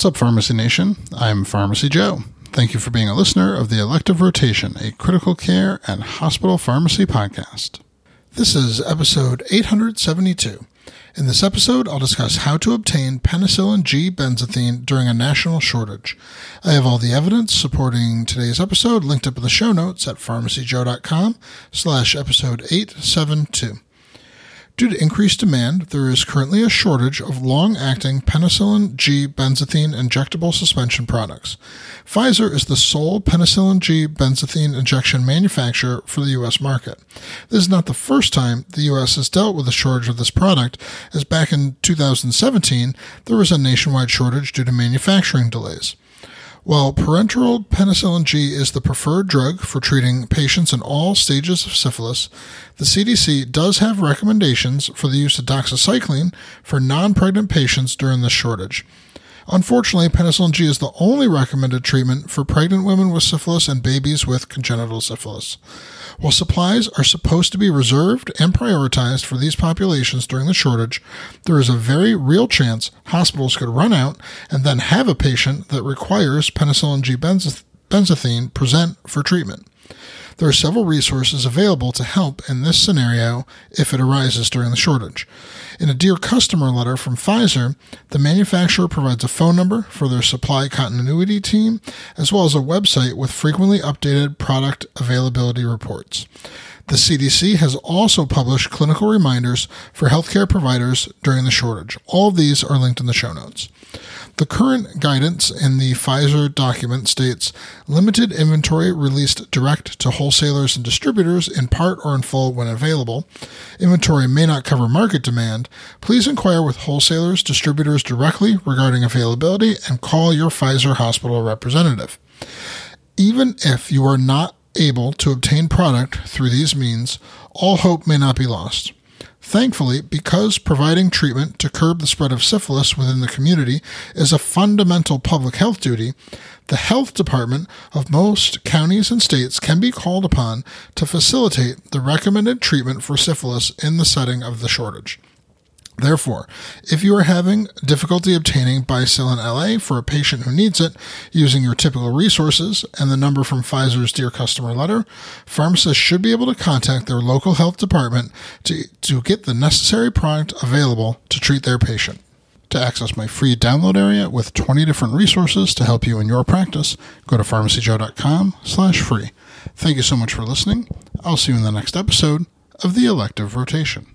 What's up, Pharmacy Nation? I'm Pharmacy Joe. Thank you for being a listener of the Elective Rotation, a critical care and hospital pharmacy podcast. This is episode 872. In this episode, I'll discuss how to obtain penicillin G benzathine during a national shortage. I have all the evidence supporting today's episode linked up in the show notes at pharmacyjoe.com slash episode 872. Due to increased demand, there is currently a shortage of long acting penicillin G benzathine injectable suspension products. Pfizer is the sole penicillin G benzathine injection manufacturer for the U.S. market. This is not the first time the U.S. has dealt with a shortage of this product, as back in 2017 there was a nationwide shortage due to manufacturing delays. While parenteral penicillin G is the preferred drug for treating patients in all stages of syphilis, the CDC does have recommendations for the use of doxycycline for non pregnant patients during this shortage. Unfortunately, penicillin G is the only recommended treatment for pregnant women with syphilis and babies with congenital syphilis. While supplies are supposed to be reserved and prioritized for these populations during the shortage, there is a very real chance hospitals could run out and then have a patient that requires penicillin G benzathine present for treatment. There are several resources available to help in this scenario if it arises during the shortage. In a Dear Customer letter from Pfizer, the manufacturer provides a phone number for their supply continuity team, as well as a website with frequently updated product availability reports. The CDC has also published clinical reminders for healthcare providers during the shortage. All of these are linked in the show notes. The current guidance in the Pfizer document states limited inventory released to wholesalers and distributors in part or in full when available. Inventory may not cover market demand. Please inquire with wholesalers, distributors directly regarding availability and call your Pfizer hospital representative. Even if you are not able to obtain product through these means, all hope may not be lost. Thankfully, because providing treatment to curb the spread of syphilis within the community is a fundamental public health duty, the health department of most counties and states can be called upon to facilitate the recommended treatment for syphilis in the setting of the shortage. Therefore, if you are having difficulty obtaining Bicillin LA for a patient who needs it using your typical resources and the number from Pfizer's Dear Customer letter, pharmacists should be able to contact their local health department to, to get the necessary product available to treat their patient. To access my free download area with 20 different resources to help you in your practice, go to pharmacyjoe.com slash free. Thank you so much for listening. I'll see you in the next episode of The Elective Rotation.